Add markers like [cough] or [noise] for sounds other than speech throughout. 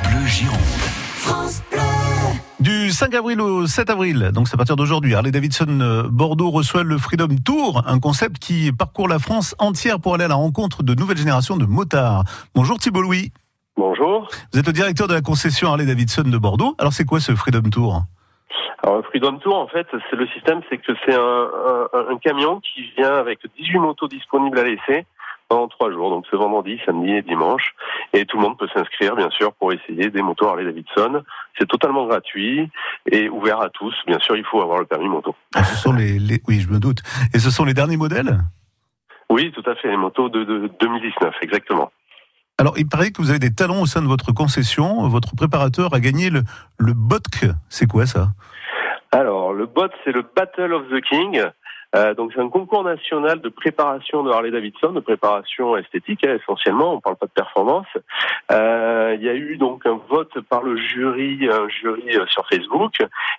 France Bleu Gironde. Du 5 avril au 7 avril, donc c'est à partir d'aujourd'hui, Harley Davidson euh, Bordeaux reçoit le Freedom Tour, un concept qui parcourt la France entière pour aller à la rencontre de nouvelles générations de motards. Bonjour Thibault Louis. Bonjour. Vous êtes le directeur de la concession Harley Davidson de Bordeaux. Alors c'est quoi ce Freedom Tour? Alors le Freedom Tour, en fait, c'est le système, c'est que c'est un, un, un camion qui vient avec 18 motos disponibles à l'essai pendant trois jours. Donc c'est vendredi, samedi et dimanche. Et tout le monde peut s'inscrire, bien sûr, pour essayer des motos Harley Davidson. C'est totalement gratuit et ouvert à tous. Bien sûr, il faut avoir le permis moto. Ah, Ce sont les, les- oui, je me doute. Et ce sont les derniers modèles? Oui, tout à fait, les motos de, de 2019, exactement. Alors, il paraît que vous avez des talents au sein de votre concession. Votre préparateur a gagné le, le BOTC. C'est quoi ça? Alors, le BOT, c'est le Battle of the King. Euh, donc, c'est un concours national de préparation de Harley Davidson, de préparation esthétique hein, essentiellement. On parle pas de performance. Euh, Il y a eu donc un vote par le jury, un jury euh, sur Facebook,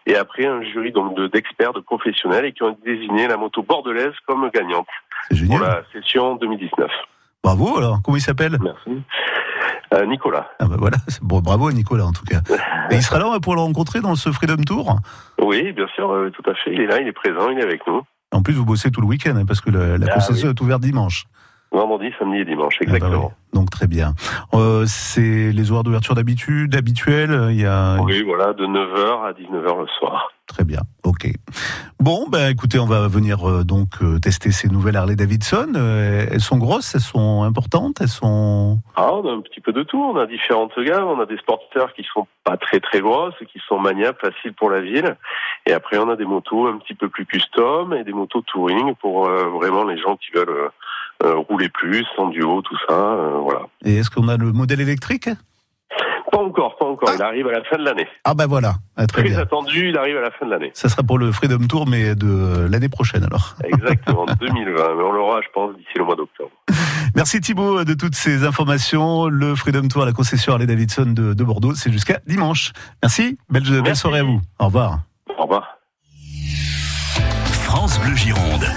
et après un jury donc de- d'experts, de, professionnels, et qui ont désigné la moto bordelaise comme gagnante C'est pour la session 2019. Bravo alors. Comment il s'appelle? Merci. Euh, Nicolas. ah bah voilà. [laughs] Bon, bravo à Nicolas en tout cas. Et il sera là pour le rencontrer dans ce Freedom Tour? Oui, bien sûr, euh, tout à fait. Il est là, il est présent, il est avec nous. En plus, vous bossez tout le week-end hein, parce que la, la Ah concession est ouverte dimanche. Vendredi, samedi et dimanche, Ah bah exactement. oui. Donc très bien. Euh, c'est les horaires d'ouverture d'habitude, habituels. Il y a Oui, voilà, de 9h à 19h le soir. très bien. Ok. Bon, ben écoutez, on va venir euh, donc euh, tester ces nouvelles Harley Davidson. Euh, elles sont grosses, elles sont importantes, elles sont. Ah, on a un petit peu de tout. On a différentes gammes. On a des sporteurs qui sont pas très très grosses, qui sont maniables, faciles pour la ville. Et après, on a des motos un petit peu plus custom et des motos touring pour euh, vraiment les gens qui veulent euh, euh, rouler plus, en duo, tout ça. euh, voilà. Et est-ce qu'on a le modèle électrique? Pas encore, pas encore. Il arrive à la fin de l'année. Ah ben voilà, Ah, très Très bien. attendu, il arrive à la fin de l'année. Ça sera pour le Freedom Tour, mais de l'année prochaine alors. Exactement, [laughs] 2020. Mais on l'aura, je pense, d'ici le mois d'octobre. Merci Thibaut de toutes ces informations. Le Freedom Tour à la concession Harley Davidson de, de Bordeaux, c'est jusqu'à dimanche. Merci, belle, belle Merci. soirée à vous. Au revoir. France Bleu Gironde.